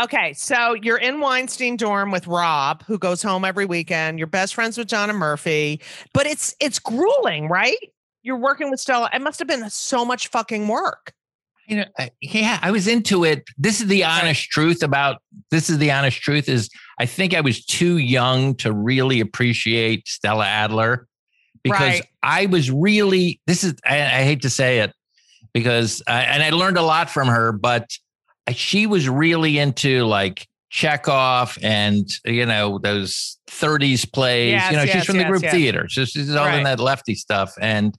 Okay, so you're in Weinstein dorm with Rob, who goes home every weekend. You're best friends with Donna Murphy, but it's it's grueling, right? You're working with Stella. It must have been so much fucking work. You know, I, yeah, I was into it. This is the honest truth about this is the honest truth is I think I was too young to really appreciate Stella Adler because Right. I was really this is I, I hate to say it because I, and I learned a lot from her, but she was really into like Chekhov and you know those 30s plays. Yes, you know, yes, she's from the group yes. theater, so she's all in that lefty stuff and.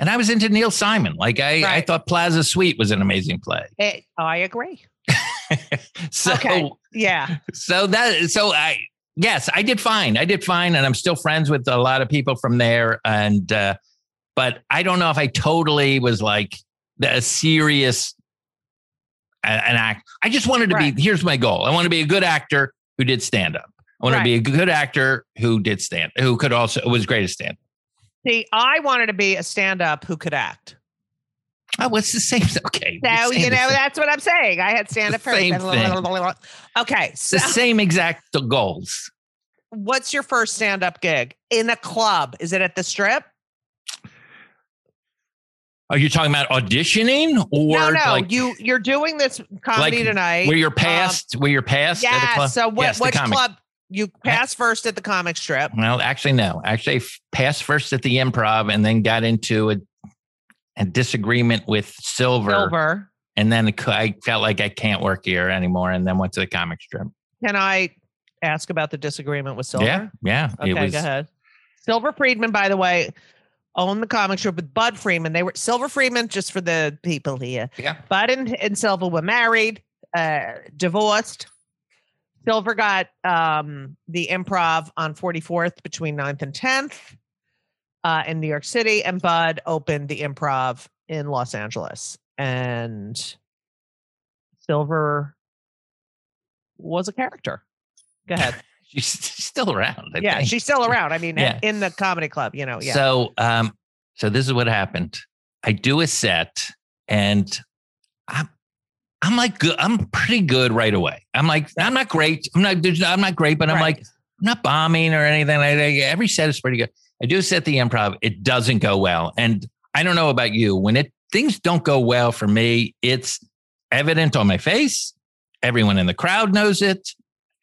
And I was into Neil Simon. Like I, I thought Plaza Suite was an amazing play. Eh, I agree. (laughs) so Okay. Yeah. so that so I yes, I did fine. I did fine and I'm still friends with a lot of people from there and uh but I don't know if I totally was like the- a serious an act. I just wanted to Right. be here's my goal. I want to be a good actor who did stand up. I want Right. to be a good actor who did stand who could also was great at stand up. See, I wanted to be a stand-up who could act. Oh, what's the same? Okay. So you know that's what I'm saying. I had stand-up the same first. Okay, so the same exact goals. what's your first stand-up gig in a club? Is it at the Strip? Are you talking about auditioning or no, no. like you you're doing this comedy Like, tonight. where you're um, past where you're a yeah. So what? Yes, which club? You passed first at the comic strip. Well, actually, no. Actually, passed first at the improv and then got into a, a disagreement with Silver, Silver. and then I felt like I can't work here anymore, and then went to the comic strip. Can I ask about the disagreement with Silver? Yeah, yeah. Okay, it was go ahead. Silver Friedman, by the way, owned the comic strip with Budd Friedman. They were Silver Friedman, just for the people here. Yeah. Bud and, and Silver were married, uh, divorced. Silver got um, the improv on 44th between 9th and 10th uh, in New York City, and Bud opened the improv in Los Angeles. And Silver was a character. Go ahead. (laughs) she's still around. I yeah, think. she's still around. I mean, Yeah. in the comedy club, you know. Yeah. So, um, so this is what happened. I do a set, and I'm I'm like good. I'm pretty good right away. I'm like I'm not great. I'm not. I'm not great, but I'm Right. like I'm not bombing or anything. like every set is pretty good. I do set the improv. It doesn't go well, and I don't know about you. When it things don't go well for me, it's evident on my face. Everyone in the crowd knows it.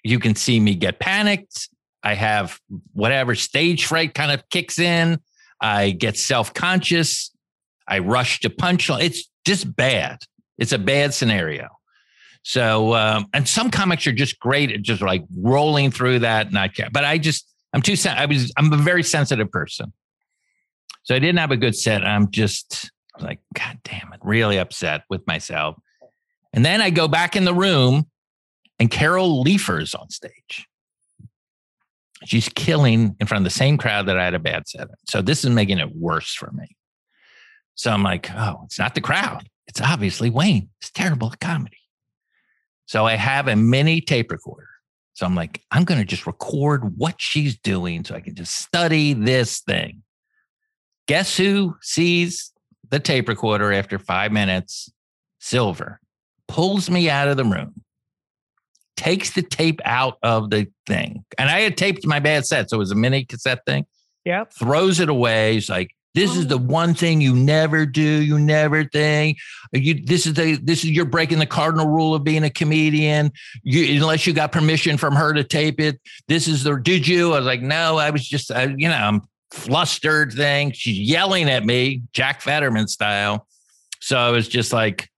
You can see me get panicked. I have whatever stage fright kind of kicks in. I get self conscious. I rush to punchline. It's just bad. It's a bad scenario. So, um, and some comics are just great at just like rolling through that. Can't, but I just, I'm too, I was, I'm a very sensitive person. So I didn't have a good set. I'm just like, God damn it, really upset with myself. And then I go back in the room and Carol Leifer's on stage. She's killing in front of the same crowd that I had a bad set. So this is making it worse for me. So I'm like, oh, it's not the crowd. It's obviously Wayne. It's terrible at comedy. So I have a mini tape recorder. So I'm like, I'm going to just record what she's doing so I can just study this thing. Guess who sees the tape recorder after five minutes? Silver pulls me out of the room, takes the tape out of the thing. And I had taped my bad set. So it was a mini cassette thing Yeah. throws it away. He's like, this is the one thing you never do. You never think you. This is the. This is you're breaking the cardinal rule of being a comedian. You unless you got permission from her to tape it. This is the. Did you? I was like, no. I was just. I, you know, I'm flustered. Thing. She's yelling at me, Jack Federman style. So I was just like,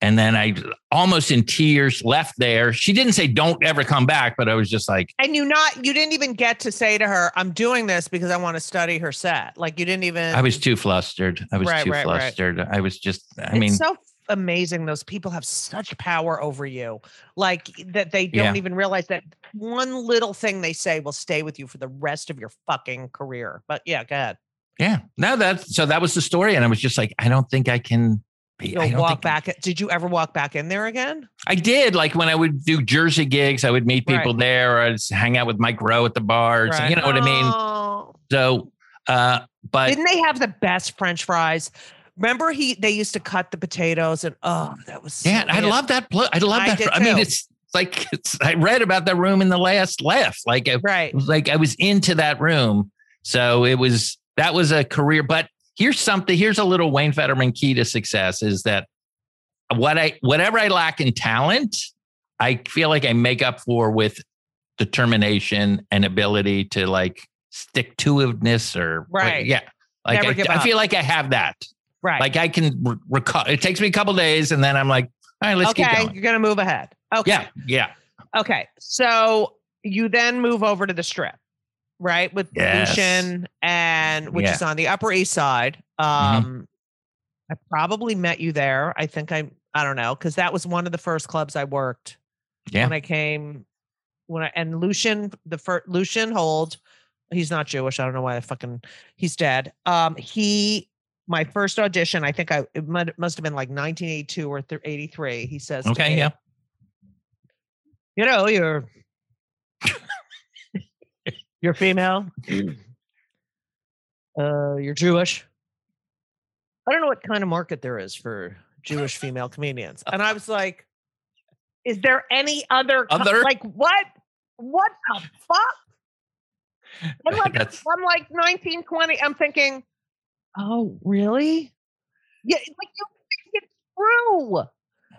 and then I almost in tears left there. She didn't say don't ever come back, but I was just like, And you not you didn't even get to say to her, "I'm doing this because I want to study her set." Like you didn't even. I was too flustered. I was Right, too right, right. flustered. I was just. I it's mean, so amazing. Those people have such power over you, like that they don't Yeah. even realize that one little thing they say will stay with you for the rest of your fucking career. But yeah, go ahead. Yeah. No, that so that was the story. And I was just like, I don't think I can You'll don't walk back. Did you ever walk back in there again? I did. Like when I would do Jersey gigs, I would meet people Right. there or I'd hang out with Mike Rowe at the bars. Right. You know what I mean? Oh. So uh but Didn't they have the best French fries? Remember, he they used to cut the potatoes and oh, that was so yeah, I love that. pl- I love I that. I mean, it's like it's I read about that room in the last left. Like I right. like I was into that room. So it was that was a career. But here's something. Here's a little Wayne Federman key to success is that what I whatever I lack in talent, I feel like I make up for with determination and ability to like stick to itiveness or Right. yeah. Like I, I feel like I have that. Right. Like I can re- recall. It takes me a couple days, and then I'm like, all right, let's keep going. okay, going. you're gonna move ahead. Okay. Yeah, yeah. Okay. So you then move over to the strip, right? With Yes. Lucien and which Yeah. is on the Upper East Side. Mhm. Um I probably met you there. I think I'm. I don't know, because that was one of the first clubs I worked Yeah. when I came when I and Lucien, the first Lucien Hold, he's not Jewish. I don't know why I fucking he's dead. Um he my first audition, I think I it must, must have been like 1982 or 83. He says, Okay, me, yeah. you know, you're you're female. uh, you're Jewish. I don't know what kind of market there is for Jewish female comedians. And I was like, is there any other co- Other? like what? What the fuck? I'm (laughs) like, That's- I'm like 19, 20. I'm thinking, oh, really? Yeah, like you think it's true.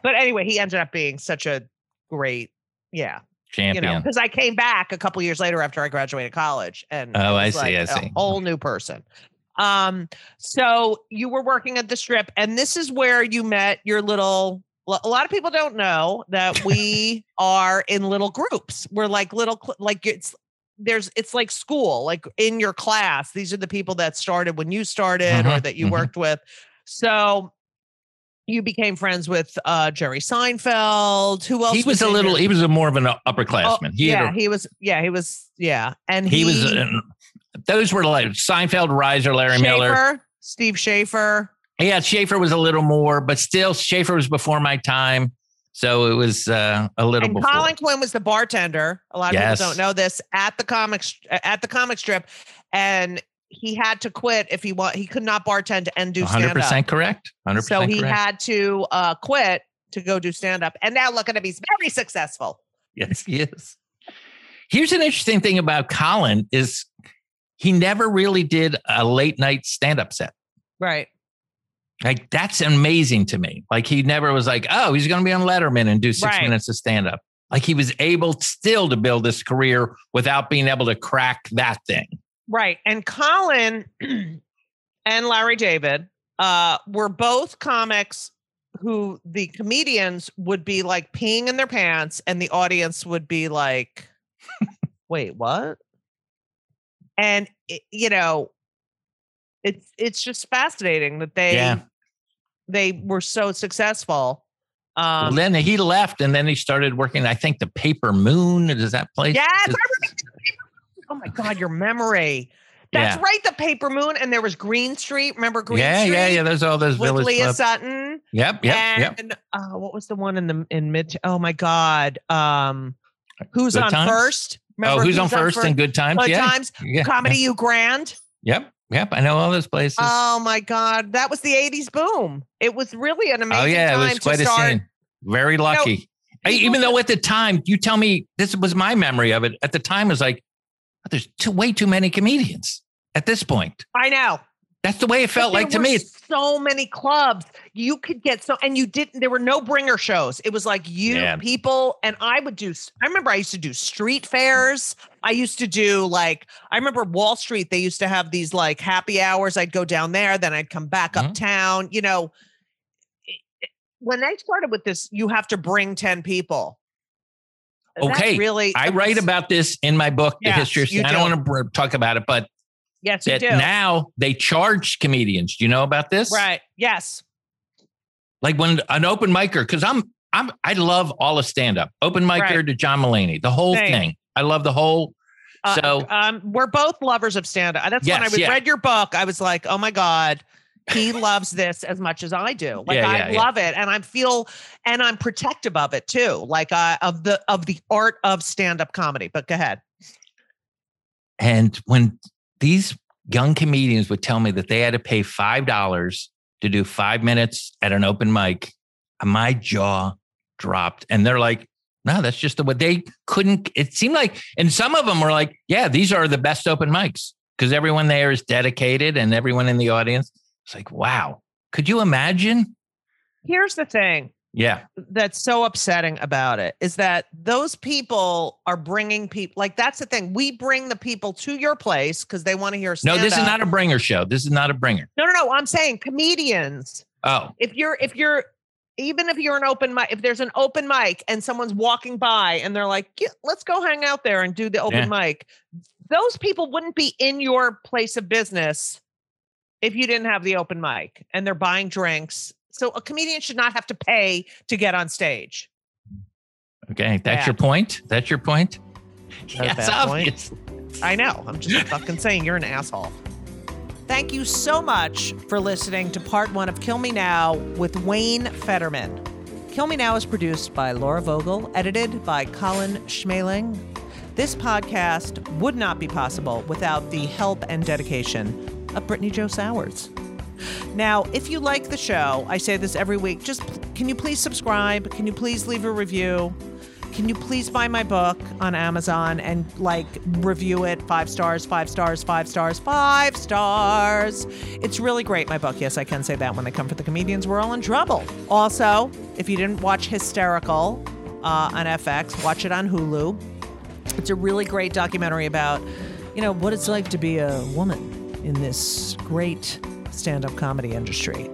But anyway, he ended up being such a great, yeah, you know, Champion. because I came back a couple years later after I graduated college, and Oh, I was see, like I a see. whole new person. Um, so you were working at the strip, and this is where you met your little. A lot of people don't know that (laughs) we are in little groups. We're like little, like it's there's it's like school, like in your class. These are the people that started when you started or Mhm, that you mhm. worked with. So you became friends with uh Jerry Seinfeld. Who else? he was a little. your- He was a more of an Oh, upperclassman. he yeah, a, he was. Yeah, he was. Yeah, and he, he, was. uh, those were like Seinfeld, Reiser, Larry Miller. Steve Schaefer. Yeah, Schaefer was a little more, but still, Schaefer was before my time, so it was uh, a little And before. Colin Quinn was the bartender. A lot of Yes. people don't know this at the comics at the comic strip, and he had to quit if he want. He could not bartend and do One hundred stand up. percent correct. 100% So he correct. had to uh, quit to go do stand up. And now look at him, he's very successful. Yes, he is. Here's an interesting thing about Colin is he never really did a late night stand up set. Right. Like that's amazing to me. Like he never was like, oh, he's going to be on Letterman and do six Right. minutes of stand up. Like he was able still to build this career without being able to crack that thing. Right. And Colin (clears throat) and Larry David uh, were both comics who the comedians would be like peeing in their pants and the audience would be like, wait, what? And, it, you know, it's it's just fascinating that they Yeah. they were so successful. Um, Well, then he left and then he started working, I think, the Paper Moon. Does that place? Yes, I Does- remember the Paper Moon. Oh my God, your memory. (laughs) That's Yeah. right, the Paper Moon, and there was Green Street. Remember Green yeah, Street? yeah, yeah. Yeah. There's all those With Leah. Sutton. Yep, yep, yep. and uh, what was the one in the in mid? Oh my God, um, who's Good on Times? first? Oh, who's, on first and good times? Good yeah. times. yeah. Comedy U Grand. Yep, yep. I know all those places. Oh my God, that was the '80s boom. It was really an amazing oh yeah, it time was quite a start. scene. Very lucky. Hey, people even though at the time, you tell me this was my memory of it. At the time, it was like, there's too way too many comedians at this point. I know. That's the way it felt like to me. so many clubs you could get so and you didn't there were no bringer shows it was like you Yeah. people and i would do i remember i used to do street fairs i used to do like i remember wall street they used to have these like happy hours i'd go down there then i'd come back Mhm. uptown you know when they started with this you have to bring 10 people Okay, really I write about this in my book, The History of you I don't want to talk about it, but yes that do now they charge comedians. Do you know about this? right yes Like when an open micer, because I'm I'm I love all of stand up, open micer Right. to John Mulaney, the whole Same. thing. I love the whole. Uh, So- um, we're both lovers of stand up. That's when I was yeah. read your book. I was like, oh my God, he loves this as much as I do. Like Yeah, I yeah, yeah. love it. And I feel and I'm protective of it too. Like uh, of the of the art of stand-up comedy. But go ahead. And when these young comedians would tell me that they had to pay five dollars to do five minutes at an open mic, my jaw dropped. And they're like, no, that's just the way they couldn't. It seemed like, and some of them were like, yeah, these are the best open mics because everyone there is dedicated and everyone in the audience. It's like, wow. Could you imagine? Here's the thing Yeah. that's so upsetting about it is that those people are bringing people like that's the thing. We bring the people to your place because they want to hear No, this is not a bringer show. This is not a bringer. No, no, no. I'm saying comedians. Oh, if you're if you're even if you're an open mic if there's an open mic and someone's walking by and they're like "Yeah, let's go hang out there and do the open mic those people wouldn't be in your place of business if you didn't have the open mic and they're buying drinks so a comedian should not have to pay to get on stage okay. That's Yeah. your point. That's your point. a Yes, bad point? i know i'm just fucking saying you're an asshole Thank you so much for listening to part one of Kill Me Now with Wayne Federman. Kill Me Now is produced by Laura Vogel, edited by Colin Schmaling. This podcast would not be possible without the help and dedication of Brittany Joe Sowers. Now, if you like the show, I say this every week, just can you please subscribe? Can you please leave a review? Can you please buy my book on Amazon and like review it five stars, five stars, five stars, five stars? It's really great, my book. Yes, I can say that when they come for the comedians, we're all in trouble. Also, if you didn't watch Hysterical uh, on FX, watch it on Hulu. It's a really great documentary about, you know, what it's like to be a woman in this great stand up comedy industry.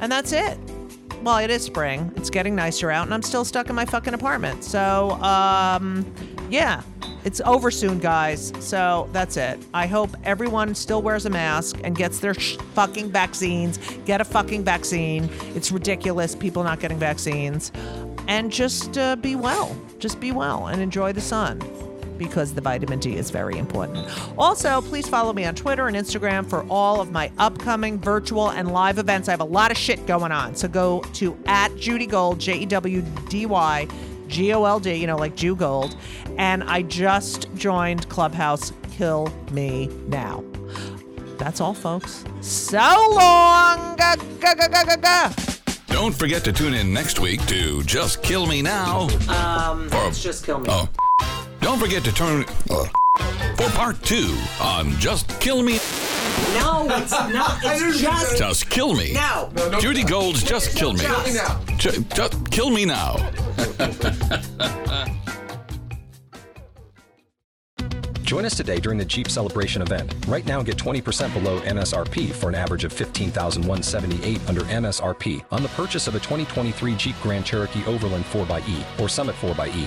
And that's it. Well, it is spring. It's getting nicer out, and I'm still stuck in my fucking apartment. So, um, yeah, it's over soon, guys. So that's it. I hope everyone still wears a mask and gets their sh- fucking vaccines. Get a fucking vaccine. It's ridiculous, people not getting vaccines. And just uh, be well. Just be well and enjoy the sun because the vitamin D is very important. Also, please follow me on Twitter and Instagram for all of my upcoming virtual and live events. I have a lot of shit going on. So go to at Judy Gold, J E W D Y G O L D, you know, like Jew Gold. And I just joined Clubhouse Kill Me Now. That's all, folks. So long. Ga, ga, ga, ga, ga, ga. Don't forget to tune in next week to Just Kill Me Now. Um, For- it's just kill me. Oh. Don't forget to turn uh, for part two on Just Kill Me. No, it's not. (laughs) It's just Just Kill Me. no. Judy Gold's Just Kill Me. Kill Me Now. Ju- just kill me now. (laughs) Join us today during the Jeep Celebration event. Right now, get 20% below MSRP for an average of 15178 under MSRP on the purchase of a 2023 Jeep Grand Cherokee Overland 4xE or Summit 4xE.